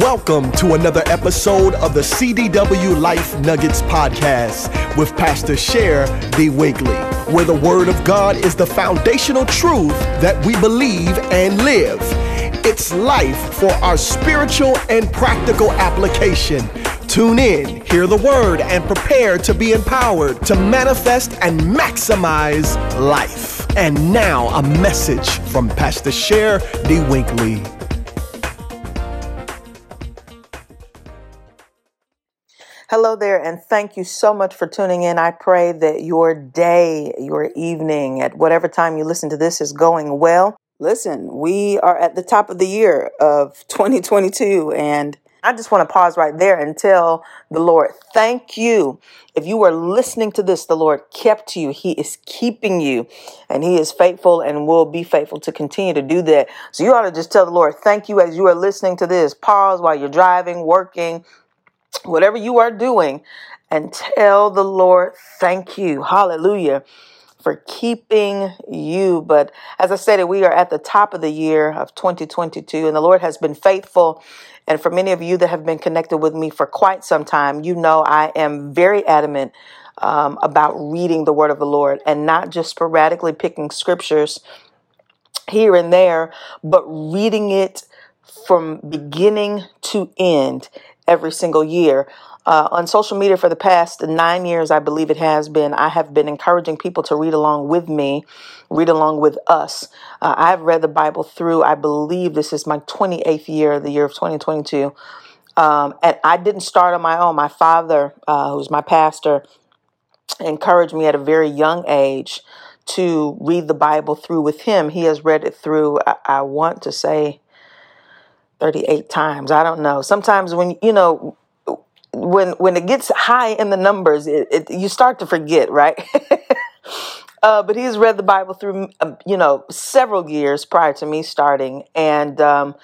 Welcome to another episode of the CDW Life Nuggets podcast with Pastor Cher D. Winkley, where the Word of God is the foundational truth that we believe and live. It's life for our spiritual and practical application. Tune in, hear the Word, and prepare to be empowered to manifest and maximize life. And now, a message from Pastor Cher D. Winkley. Hello there, and thank you so much for tuning in. I pray that your day, your evening, at whatever time you listen to this, is going well. Listen, we are at the top of the year of 2022, and I just want to pause right there and tell the Lord, thank you. If you are listening to this, the Lord kept you. He is keeping you, and He is faithful and will be faithful to continue to do that. So you ought to just tell the Lord, thank you as you are listening to this. Pause while you're driving, working, whatever you are doing, and tell the Lord, thank you. Hallelujah. For keeping you. But as I said, we are at the top of the year of 2022, and the Lord has been faithful. And for many of you that have been connected with me for quite some time, you know I am very adamant um, about reading the Word of the Lord and not just sporadically picking scriptures here and there, but reading it from beginning to end every single year. Uh, on social media for the past nine years, I believe it has been, I have been encouraging people to read along with me, read along with us. Uh, I've read the Bible through, I believe this is my 28th year, the year of 2022. Um, and I didn't start on my own. My father, uh, who's my pastor, encouraged me at a very young age to read the Bible through with him. He has read it through, I, I want to say, 38 times. I don't know. Sometimes when, you know, when when it gets high in the numbers, it, it you start to forget, right? uh, but he's read the Bible through, uh, you know, several years prior to me starting, and um,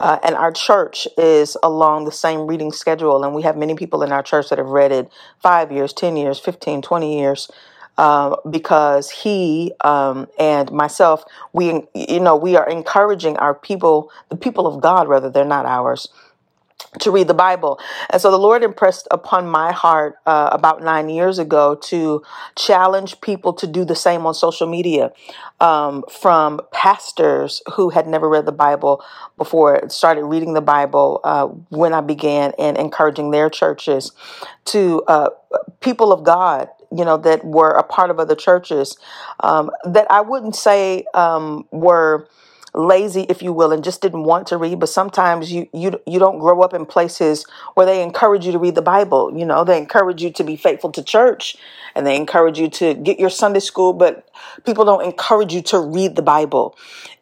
uh, and our church is along the same reading schedule, and we have many people in our church that have read it five years, ten years, 15, 20 years. Uh, because he um, and myself, we, you know, we are encouraging our people, the people of God, rather, they're not ours, to read the Bible. And so the Lord impressed upon my heart uh, about nine years ago to challenge people to do the same on social media um, from pastors who had never read the Bible before, started reading the Bible uh, when I began and encouraging their churches to uh, people of God you know, that were a part of other churches um, that I wouldn't say um, were lazy, if you will, and just didn't want to read. But sometimes you you you don't grow up in places where they encourage you to read the Bible. You know, they encourage you to be faithful to church, and they encourage you to get your Sunday school. But people don't encourage you to read the Bible.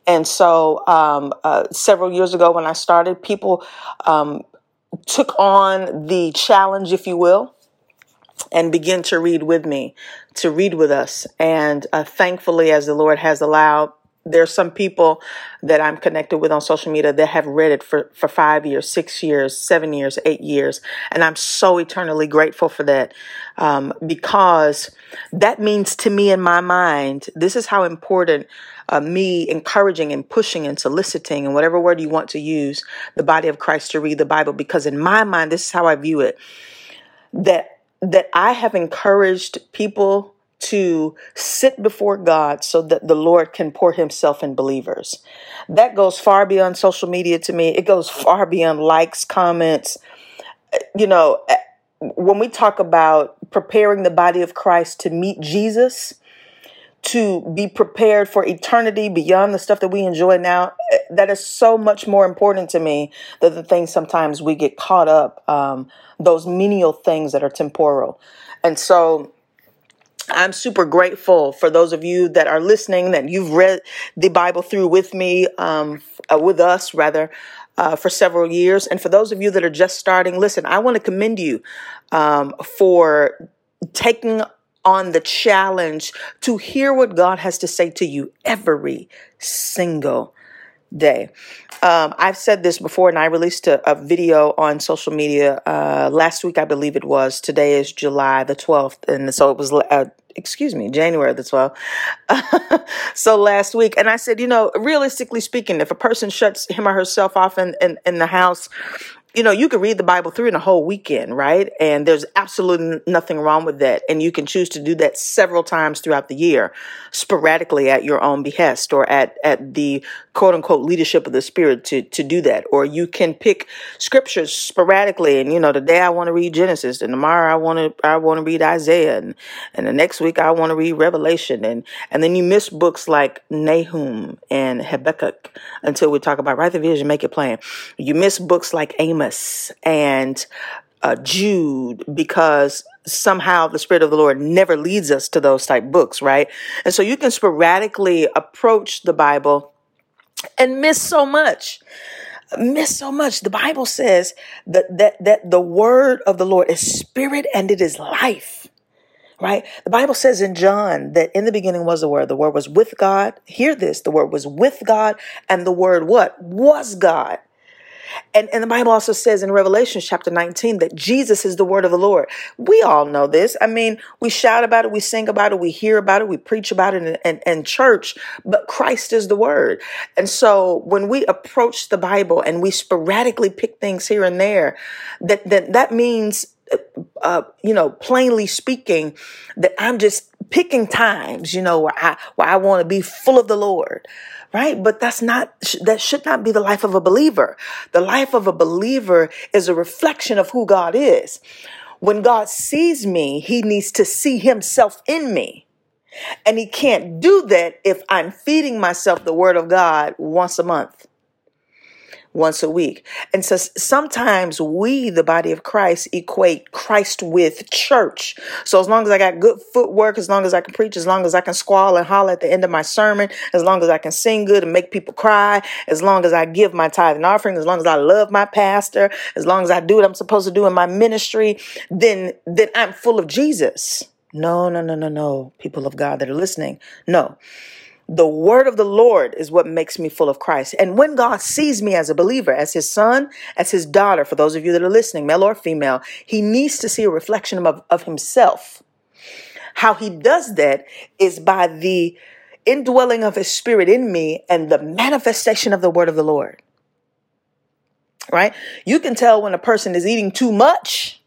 And so, um, uh, several years ago when I started, people um, took on the challenge, if you will and begin to read with me, to read with us. And uh, thankfully, as the Lord has allowed, there's some people that I'm connected with on social media that have read it for, for five years, six years, seven years, eight years. And I'm so eternally grateful for that um, because that means to me in my mind, this is how important uh, me encouraging and pushing and soliciting and whatever word you want to use the body of Christ to read the Bible. Because in my mind, this is how I view it that that I have encouraged people to sit before God so that the Lord can pour himself in believers. That goes far beyond social media to me. It goes far beyond likes, comments. You know, when we talk about preparing the body of Christ to meet Jesus, to be prepared for eternity beyond the stuff that we enjoy now, that is so much more important to me than the things sometimes we get caught up, um, those menial things that are temporal. And so I'm super grateful for those of you that are listening, that you've read the Bible through with me, um, uh, with us rather, uh, for several years. And for those of you that are just starting, listen, I want to commend you um, for taking on the challenge to hear what God has to say to you every single day. Um, I've said this before, and I released a, a video on social media uh, last week, I believe it was. Today is July the 12th, and so it was, uh, excuse me, January the 12th. so last week, and I said, you know, realistically speaking, if a person shuts him or herself off in, in, in the house, you know, you could read the Bible through in a whole weekend, right? And there's absolutely nothing wrong with that. And you can choose to do that several times throughout the year, sporadically at your own behest or at, at the quote unquote leadership of the Spirit to, to do that. Or you can pick scriptures sporadically. And, you know, today I want to read Genesis and tomorrow I want to, I want to read Isaiah and, and the next week I want to read Revelation. And, and then you miss books like Nahum and Habakkuk until we talk about write the vision, make it plain. You miss books like Amos and uh, Jude because somehow the Spirit of the Lord never leads us to those type books, right? And so you can sporadically approach the Bible and miss so much. Miss so much. The Bible says that, that, that the word of the Lord is spirit and it is life right? The Bible says in John that in the beginning was the Word. The Word was with God. Hear this. The Word was with God and the Word what? Was God. And, and the Bible also says in Revelation chapter 19 that Jesus is the word of the Lord. We all know this. I mean, we shout about it, we sing about it, we hear about it, we preach about it in, in, in church, but Christ is the word. And so when we approach the Bible and we sporadically pick things here and there, that, that, that means uh, you know, plainly speaking, that I'm just picking times, you know, where I where I want to be full of the Lord, right? But that's not that should not be the life of a believer. The life of a believer is a reflection of who God is. When God sees me, He needs to see Himself in me. And he can't do that if I'm feeding myself the word of God once a month once a week. And so sometimes we, the body of Christ, equate Christ with church. So as long as I got good footwork, as long as I can preach, as long as I can squall and holler at the end of my sermon, as long as I can sing good and make people cry, as long as I give my tithe and offering, as long as I love my pastor, as long as I do what I'm supposed to do in my ministry, then, then I'm full of Jesus. No, no, no, no, no, people of God that are listening. No. The word of the Lord is what makes me full of Christ. And when God sees me as a believer, as his son, as his daughter, for those of you that are listening, male or female, he needs to see a reflection of, of himself. How he does that is by the indwelling of his spirit in me and the manifestation of the word of the Lord. Right? You can tell when a person is eating too much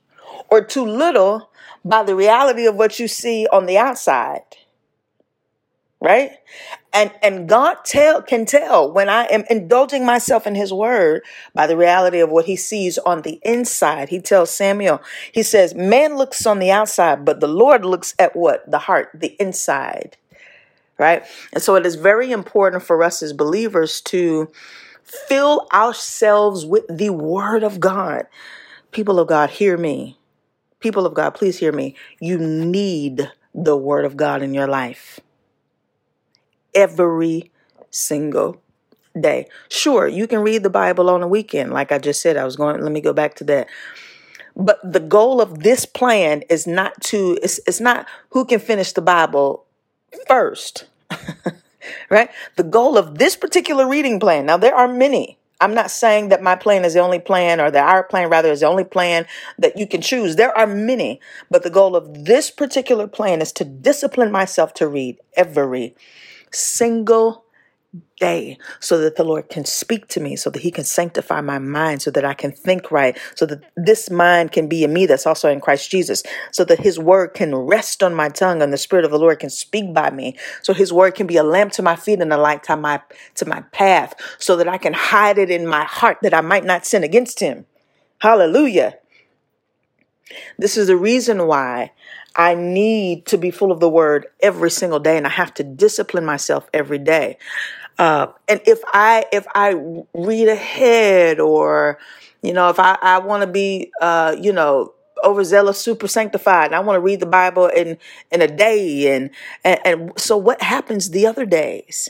or too little by the reality of what you see on the outside right? And and God tell can tell when I am indulging myself in his word by the reality of what he sees on the inside. He tells Samuel, he says, man looks on the outside, but the Lord looks at what? The heart, the inside. Right? And so it is very important for us as believers to fill ourselves with the word of God. People of God, hear me. People of God, please hear me. You need the word of God in your life every single day. Sure, you can read the Bible on a weekend. Like I just said, I was going, let me go back to that. But the goal of this plan is not to, it's, it's not who can finish the Bible first, right? The goal of this particular reading plan, now there are many. I'm not saying that my plan is the only plan or that our plan rather is the only plan that you can choose. There are many, but the goal of this particular plan is to discipline myself to read every single day so that the Lord can speak to me, so that He can sanctify my mind, so that I can think right, so that this mind can be in me that's also in Christ Jesus, so that His word can rest on my tongue and the Spirit of the Lord can speak by me, so His word can be a lamp to my feet and a light to my, to my path, so that I can hide it in my heart that I might not sin against Him. Hallelujah. This is the reason why I need to be full of the word every single day and I have to discipline myself every day. Uh, and if I, if I read ahead or, you know, if I, I want to be, uh, you know, overzealous, super sanctified, and I want to read the Bible in, in a day. And, and, and so what happens the other days?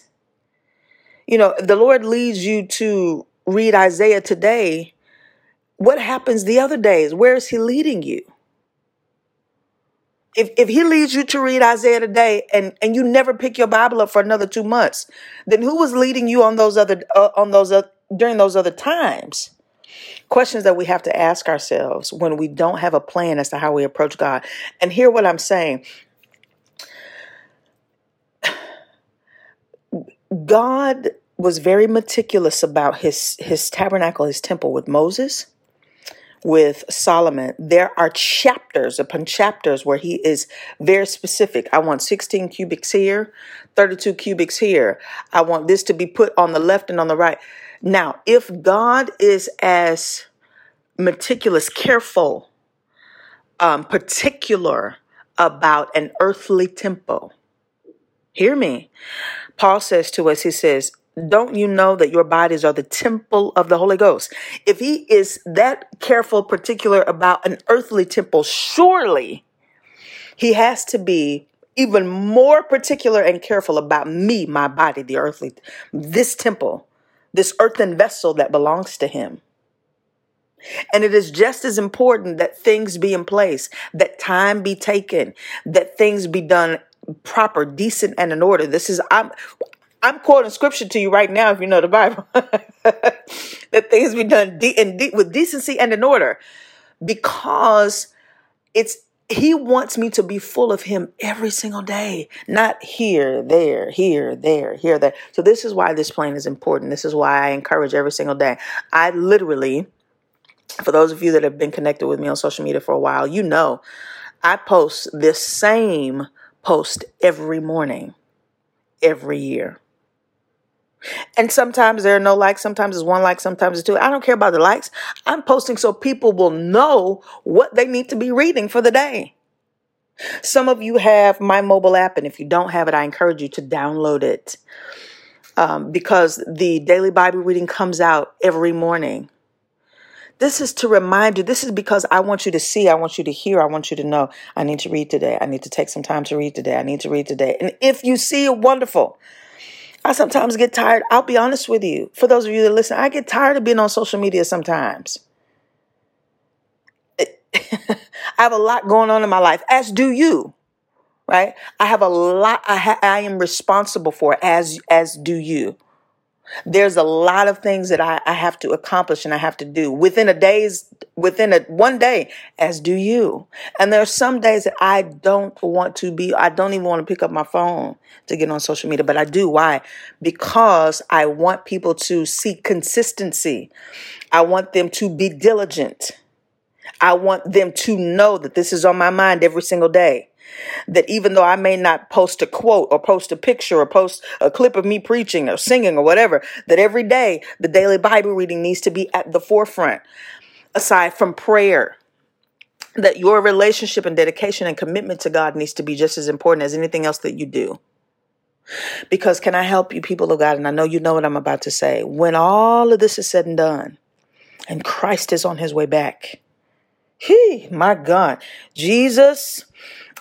You know, the Lord leads you to read Isaiah today. What happens the other days? Where is he leading you? If, if he leads you to read Isaiah today and, and you never pick your Bible up for another two months, then who was leading you on those other uh, on those uh, during those other times? Questions that we have to ask ourselves when we don't have a plan as to how we approach God. And hear what I'm saying. God was very meticulous about his his tabernacle, his temple with Moses with Solomon, there are chapters upon chapters where he is very specific. I want 16 cubits here, 32 cubits here. I want this to be put on the left and on the right. Now, if God is as meticulous, careful, um, particular about an earthly temple, hear me. Paul says to us, he says, don't you know that your bodies are the temple of the Holy Ghost? If he is that careful, particular about an earthly temple, surely he has to be even more particular and careful about me, my body, the earthly, this temple, this earthen vessel that belongs to him. And it is just as important that things be in place, that time be taken, that things be done proper, decent, and in order. This is I'm I'm quoting scripture to you right now, if you know the Bible, that things be done de- in de- with decency and in order, because it's he wants me to be full of him every single day, not here, there, here, there, here, there. So this is why this plan is important. This is why I encourage every single day. I literally, for those of you that have been connected with me on social media for a while, you know, I post this same post every morning, every year. And sometimes there are no likes, sometimes it's one like, sometimes it's two. I don't care about the likes. I'm posting so people will know what they need to be reading for the day. Some of you have my mobile app, and if you don't have it, I encourage you to download it um, because the daily Bible reading comes out every morning. This is to remind you, this is because I want you to see, I want you to hear, I want you to know. I need to read today. I need to take some time to read today. I need to read today. And if you see it, wonderful. I sometimes get tired. I'll be honest with you. For those of you that listen, I get tired of being on social media sometimes. I have a lot going on in my life, as do you, right? I have a lot I, ha- I am responsible for, as as do you. There's a lot of things that I, I have to accomplish and I have to do within a day's within a one day, as do you. And there are some days that I don't want to be, I don't even want to pick up my phone to get on social media, but I do. Why? Because I want people to see consistency. I want them to be diligent. I want them to know that this is on my mind every single day that even though I may not post a quote or post a picture or post a clip of me preaching or singing or whatever, that every day the daily Bible reading needs to be at the forefront. Aside from prayer, that your relationship and dedication and commitment to God needs to be just as important as anything else that you do. Because can I help you, people of God? And I know you know what I'm about to say. When all of this is said and done, and Christ is on his way back, he, my God, Jesus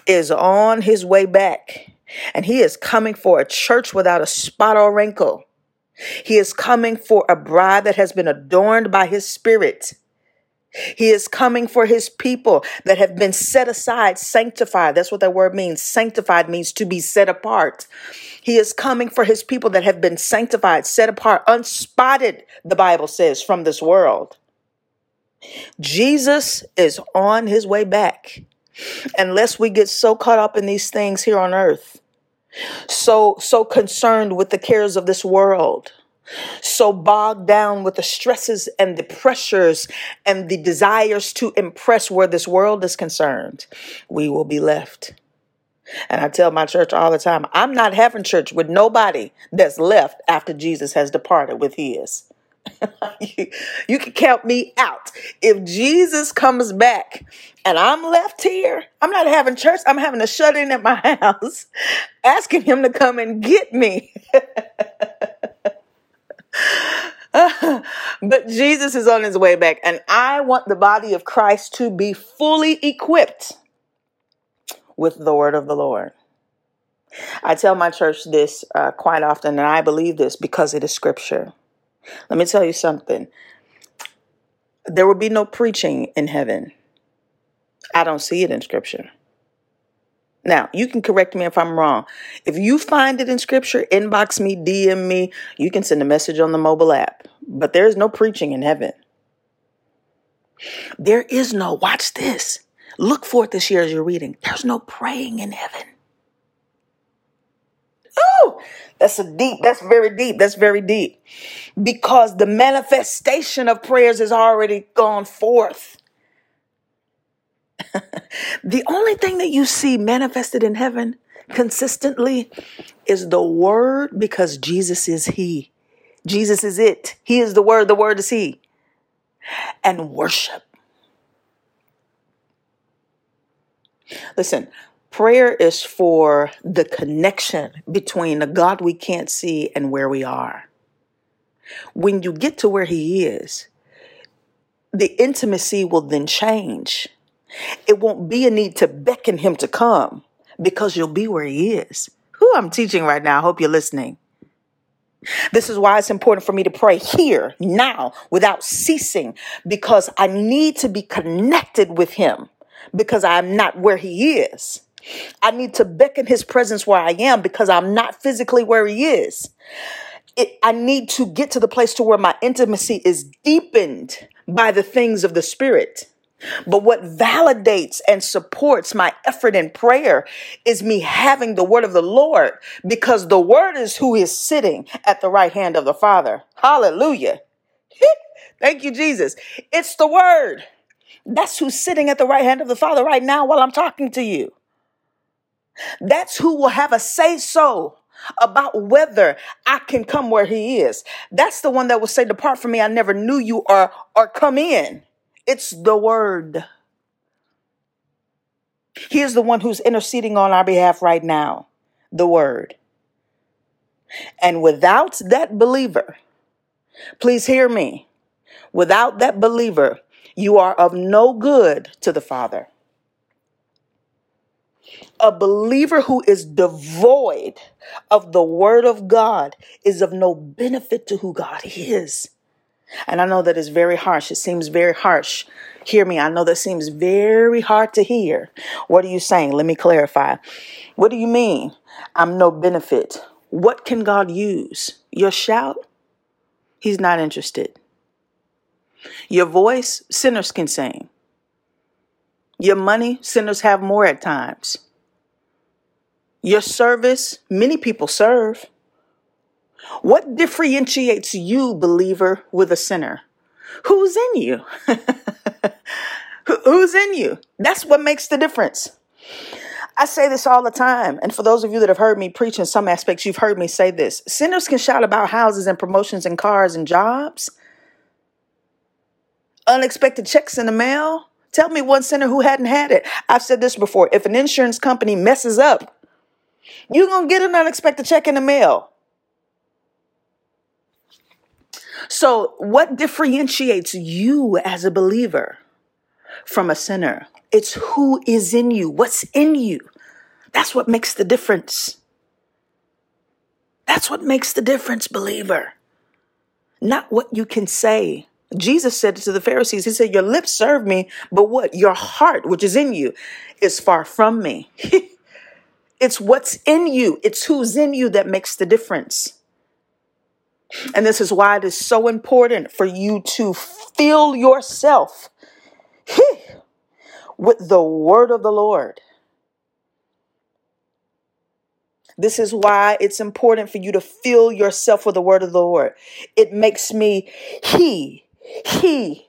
is on his way back and he is coming for a church without a spot or wrinkle. He is coming for a bride that has been adorned by his spirit. He is coming for his people that have been set aside, sanctified. That's what that word means. Sanctified means to be set apart. He is coming for his people that have been sanctified, set apart, unspotted, the Bible says, from this world. Jesus is on his way back unless we get so caught up in these things here on earth, so so concerned with the cares of this world, so bogged down with the stresses and the pressures and the desires to impress where this world is concerned, we will be left. And I tell my church all the time, I'm not having church with nobody that's left after Jesus has departed with his. You, you can count me out. If Jesus comes back and I'm left here, I'm not having church. I'm having to shut in at my house, asking him to come and get me. but Jesus is on his way back, and I want the body of Christ to be fully equipped with the word of the Lord. I tell my church this uh, quite often, and I believe this because it is scripture. Let me tell you something. There will be no preaching in heaven. I don't see it in scripture. Now, you can correct me if I'm wrong. If you find it in scripture, inbox me, DM me. You can send a message on the mobile app. But there is no preaching in heaven. There is no, watch this. Look for it this year as you're reading. There's no praying in heaven. Oh, that's a deep, that's very deep, that's very deep. Because the manifestation of prayers has already gone forth. the only thing that you see manifested in heaven consistently is the word because Jesus is He. Jesus is it. He is the word, the word is He. And worship. Listen, prayer is for the connection between the God we can't see and where we are. When you get to where He is, the intimacy will then change. It won't be a need to beckon Him to come because you'll be where He is. Who I'm teaching right now, I hope you're listening. This is why it's important for me to pray here, now, without ceasing, because I need to be connected with Him because I'm not where He is. I need to beckon His presence where I am because I'm not physically where He is. It, I need to get to the place to where my intimacy is deepened by the things of the Spirit. But what validates and supports my effort in prayer is me having the word of the Lord because the word is who is sitting at the right hand of the Father. Hallelujah. Thank you, Jesus. It's the word. That's who's sitting at the right hand of the Father right now while I'm talking to you. That's who will have a say so about whether I can come where he is. That's the one that will say, Depart from me, I never knew you, or, or come in. It's the word. He is the one who's interceding on our behalf right now. The word. And without that believer, please hear me. Without that believer, you are of no good to the Father. A believer who is devoid of the Word of God is of no benefit to who God is. And I know that is very harsh. It seems very harsh. Hear me. I know that seems very hard to hear. What are you saying? Let me clarify. What do you mean? I'm no benefit. What can God use? Your shout? He's not interested. Your voice? Sinners can sing. Your money? Sinners have more at times. Your service? Many people serve. What differentiates you, believer, with a sinner? Who's in you? Who's in you? That's what makes the difference. I say this all the time. And for those of you that have heard me preach in some aspects, you've heard me say this. Sinners can shout about houses and promotions and cars and jobs, unexpected checks in the mail. Tell me one sinner who hadn't had it. I've said this before. If an insurance company messes up, you're going to get an unexpected check in the mail. So, what differentiates you as a believer from a sinner? It's who is in you, what's in you. That's what makes the difference. That's what makes the difference, believer. Not what you can say. Jesus said to the Pharisees, He said, Your lips serve me, but what? Your heart, which is in you, is far from me. it's what's in you, it's who's in you that makes the difference. And this is why it is so important for you to fill yourself with the word of the Lord. This is why it's important for you to fill yourself with the word of the Lord. It makes me He, He,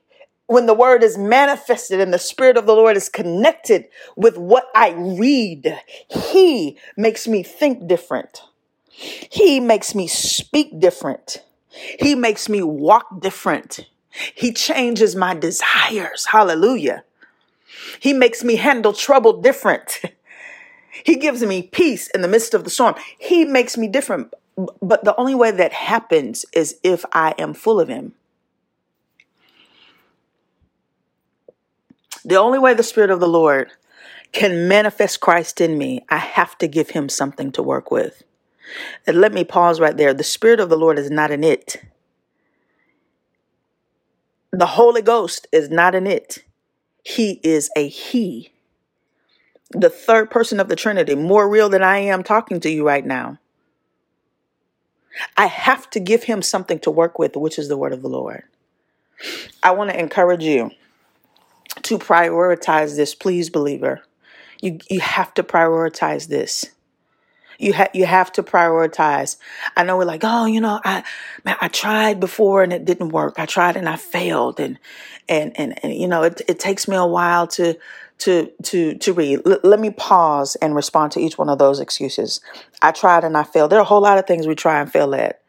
when the word is manifested and the spirit of the Lord is connected with what I read, He makes me think different. He makes me speak different. He makes me walk different. He changes my desires. Hallelujah. He makes me handle trouble different. He gives me peace in the midst of the storm. He makes me different. But the only way that happens is if I am full of Him. The only way the Spirit of the Lord can manifest Christ in me, I have to give Him something to work with. And let me pause right there. The Spirit of the Lord is not an it. The Holy Ghost is not an it. He is a He. The third person of the Trinity, more real than I am talking to you right now. I have to give him something to work with, which is the word of the Lord. I want to encourage you to prioritize this, please, believer. You, you have to prioritize this. You have you have to prioritize. I know we're like, oh, you know, I man, I tried before and it didn't work. I tried and I failed, and and and, and you know, it it takes me a while to to to to read. L- let me pause and respond to each one of those excuses. I tried and I failed. There are a whole lot of things we try and fail at.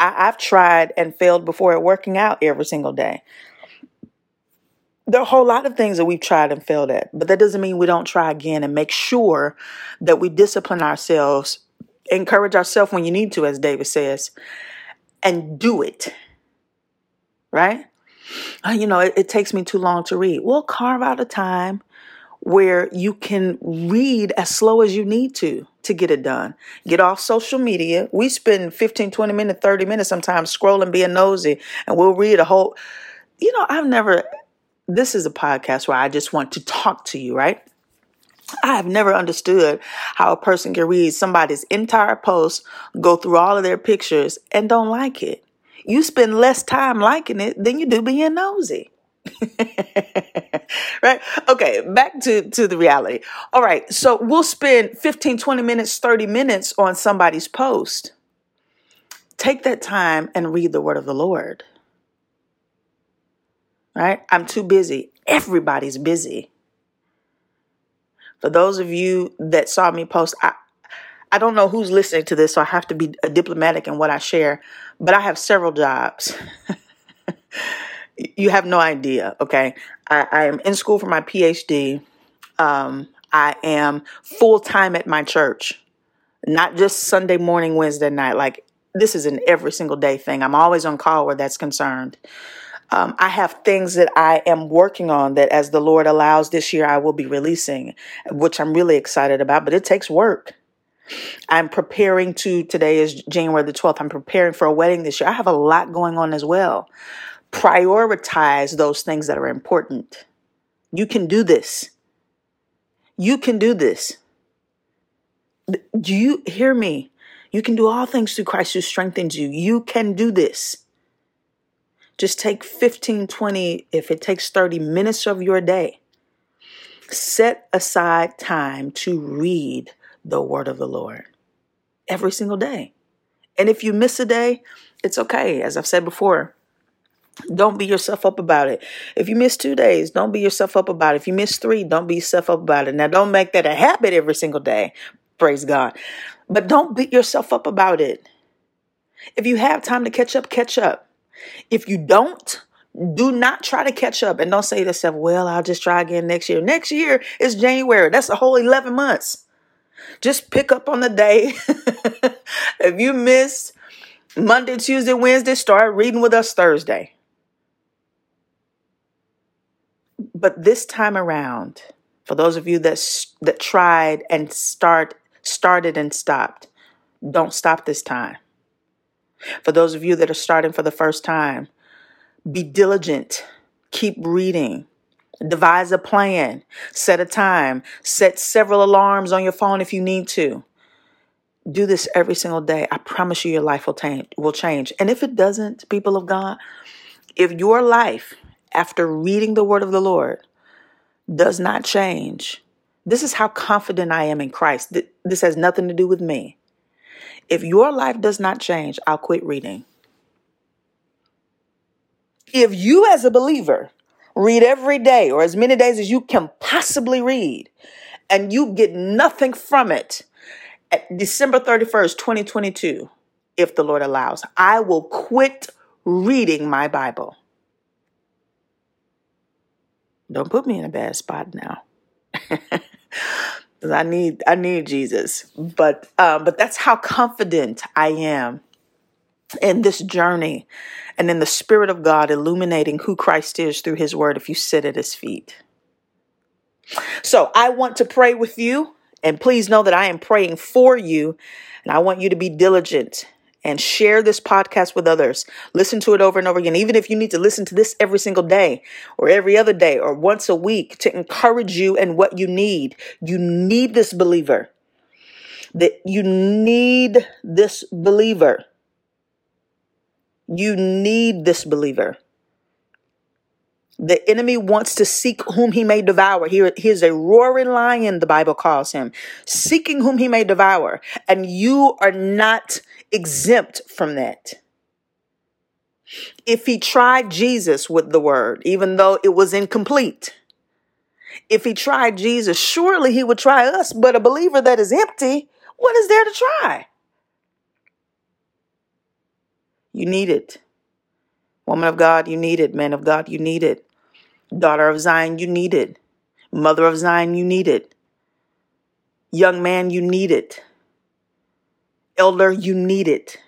I, I've tried and failed before at working out every single day. There are a whole lot of things that we've tried and failed at, but that doesn't mean we don't try again and make sure that we discipline ourselves, encourage ourselves when you need to, as David says, and do it. Right? Uh, you know, it, it takes me too long to read. Well, carve out a time where you can read as slow as you need to to get it done. Get off social media. We spend 15, 20 minutes, 30 minutes sometimes scrolling, being nosy, and we'll read a whole. You know, I've never, this is a podcast where I just want to talk to you, right? I have never understood how a person can read somebody's entire post, go through all of their pictures, and don't like it. You spend less time liking it than you do being nosy. right? Okay, back to, to the reality. All right, so we'll spend 15, 20 minutes, 30 minutes on somebody's post. Take that time and read the word of the Lord. Right? I'm too busy. Everybody's busy. For those of you that saw me post, I, I don't know who's listening to this, so I have to be diplomatic in what I share, but I have several jobs. you have no idea. Okay, I, I am in school for my PhD. Um, I am full time at my church, not just Sunday morning, Wednesday night. Like this is an every single day thing. I'm always on call where that's concerned. Um, I have things that I am working on that, as the Lord allows this year, I will be releasing, which I'm really excited about. But it takes work. I'm preparing to, today is January the 12th. I'm preparing for a wedding this year. I have a lot going on as well prioritize those things that are important. You can do this. You can do this. Do you hear me? You can do all things through Christ who strengthens you. You can do this. Just take 15, 20, if it takes 30 minutes of your day. Set aside time to read the word of the Lord every single day. And if you miss a day, it's okay. As I've said before, don't beat yourself up about it. If you miss two days, don't beat yourself up about it. If you miss three, don't beat yourself up about it. Now, don't make that a habit every single day. Praise God. But don't beat yourself up about it. If you have time to catch up, catch up. If you don't, do not try to catch up and don't say to yourself, well, I'll just try again next year. Next year is January. That's a whole 11 months. Just pick up on the day. if you miss Monday, Tuesday, Wednesday, start reading with us Thursday. But this time around, for those of you that that tried and start started and stopped, don't stop this time. For those of you that are starting for the first time, be diligent. Keep reading. Devise a plan. Set a time. Set several alarms on your phone if you need to. Do this every single day. I promise you your life will, change. will change. And if it doesn't, people of God, if your life after reading the word of the Lord does not change, this is how confident I am in Christ. This has nothing to do with me. If your life does not change, I'll quit reading. If you, as a believer, read every day or as many days as you can possibly read, and you get nothing from it at December 31st, 2022, if the Lord allows, I will quit reading my Bible. Don't put me in a bad spot now. I need I need Jesus. But um, but that's how confident I am in this journey and in the Spirit of God illuminating who Christ is through His Word if you sit at His feet. So I want to pray with you, and please know that I am praying for you, and I want you to be diligent and share this podcast with others. Listen to it over and over again, even if you need to listen to this every single day or every other day or once a week to encourage you and what you need. You need this believer. That you need this believer. You need this believer. The enemy wants to seek whom he may devour. He is a roaring lion, the Bible calls him, seeking whom he may devour. And you are not exempt from that. If he tried Jesus with the word, even though it was incomplete, If he tried Jesus, surely he would try us. But a believer that is empty, what is there to try? You need it. Woman of God, you need it. Man of God, you need it. Daughter of Zion, you need it. Mother of Zion, you need it. Young man, you need it. Elder, you need it.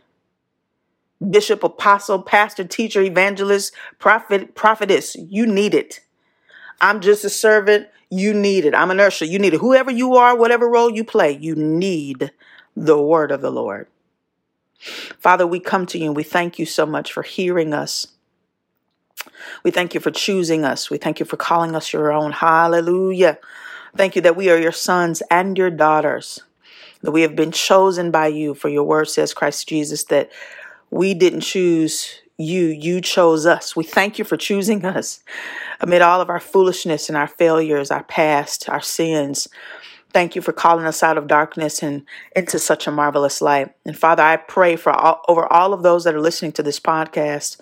Bishop, apostle, pastor, teacher, evangelist, prophet, prophetess, you need it. I'm just a servant. You need it. I'm an usher. You need it. Whoever you are, whatever role you play, you need the word of the Lord. Father, we come to you and we thank you so much for hearing us. We thank you for choosing us. We thank you for calling us your own. Hallelujah. Thank you that we are your sons and your daughters, that we have been chosen by you. For your word says, Christ Jesus, that we didn't choose you, you chose us. We thank you for choosing us amid all of our foolishness and our failures, our past, our sins. Thank you for calling us out of darkness and into such a marvelous light. And Father, I pray for all, over all of those that are listening to this podcast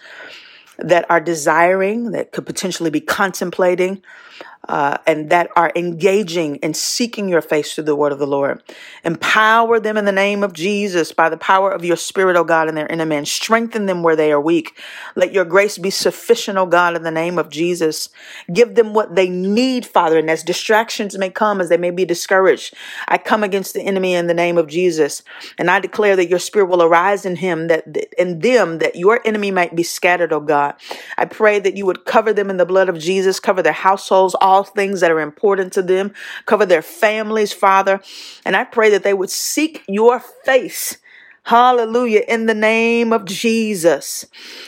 that are desiring, that could potentially be contemplating uh, and that are engaging and seeking your face through the word of the Lord. Empower them in the name of Jesus by the power of your spirit, O God, in their inner man. Strengthen them where they are weak. Let your grace be sufficient, O God, in the name of Jesus. Give them what they need, Father, and as distractions may come, as they may be discouraged, I come against the enemy in the name of Jesus. And I declare that your spirit will arise in him, that in them, that your enemy might be scattered, O God. I pray that you would cover them in the blood of Jesus, cover their all things that are important to them, cover their families, Father. And I pray that they would seek your face. Hallelujah. In the name of Jesus,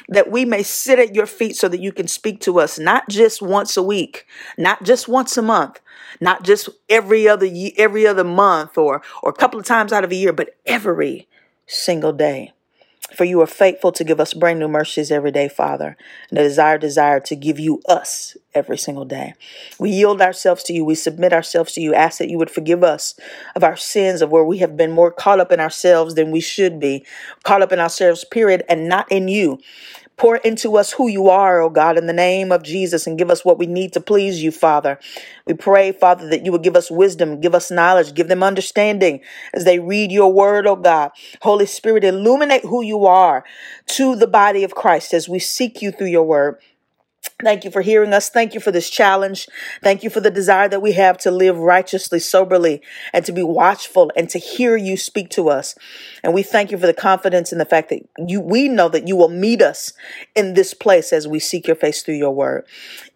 that we may sit at your feet so that you can speak to us, not just once a week, not just once a month, not just every other year, every other month or, or a couple of times out of a year, but every single day. For you are faithful to give us brand new mercies every day, Father, and a desire, desire to give you us every single day. We yield ourselves to you. We submit ourselves to you. Ask that you would forgive us of our sins, of where we have been more caught up in ourselves than we should be, caught up in ourselves, period, and not in you. Pour into us who you are, oh God, in the name of Jesus, and give us what we need to please you, Father. We pray, Father, that you would give us wisdom, give us knowledge, give them understanding as they read your word, oh God. Holy Spirit, illuminate who you are to the body of Christ as we seek you through your word. Thank you for hearing us. Thank you for this challenge. Thank you for the desire that we have to live righteously, soberly, and to be watchful and to hear you speak to us. And we thank you for the confidence in the fact that you, we know that you will meet us in this place as we seek your face through your word.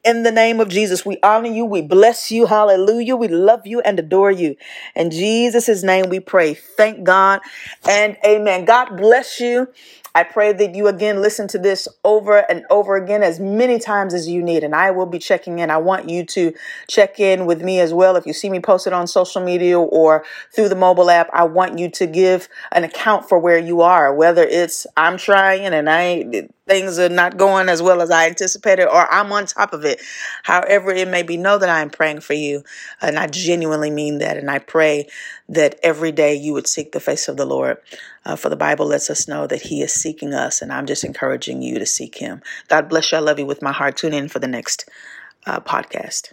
In the name of Jesus, we honor you. We bless you. Hallelujah. We love you and adore you. In Jesus' name we pray. Thank God and amen. God bless you. I pray that you again listen to this over and over again as many times as you need. And I will be checking in. I want you to check in with me as well. If you see me posted on social media or through the mobile app, I want you to give an account for where you are, whether it's I'm trying and I things are not going as well as I anticipated, or I'm on top of it. However, it may be, know that I am praying for you. And I genuinely mean that. And I pray that every day you would seek the face of the Lord. Uh, for the Bible lets us know that He is seeking us. And I'm just encouraging you to seek Him. God bless you. I love you with my heart. Tune in for the next uh, podcast.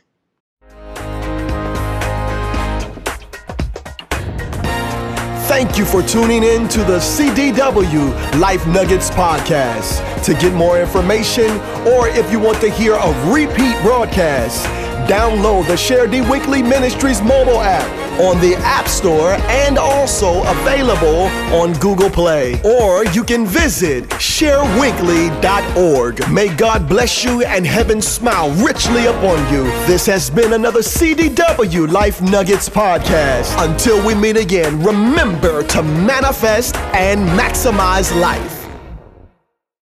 Thank you for tuning in to the CDW Life Nuggets podcast. To get more information, or if you want to hear a repeat broadcast, download the Share D Weekly Ministries mobile app on the App Store and also available on Google Play. Or you can visit shareweekly.org. May God bless you and heaven smile richly upon you. This has been another CDW Life Nuggets podcast. Until we meet again, remember to manifest and maximize life.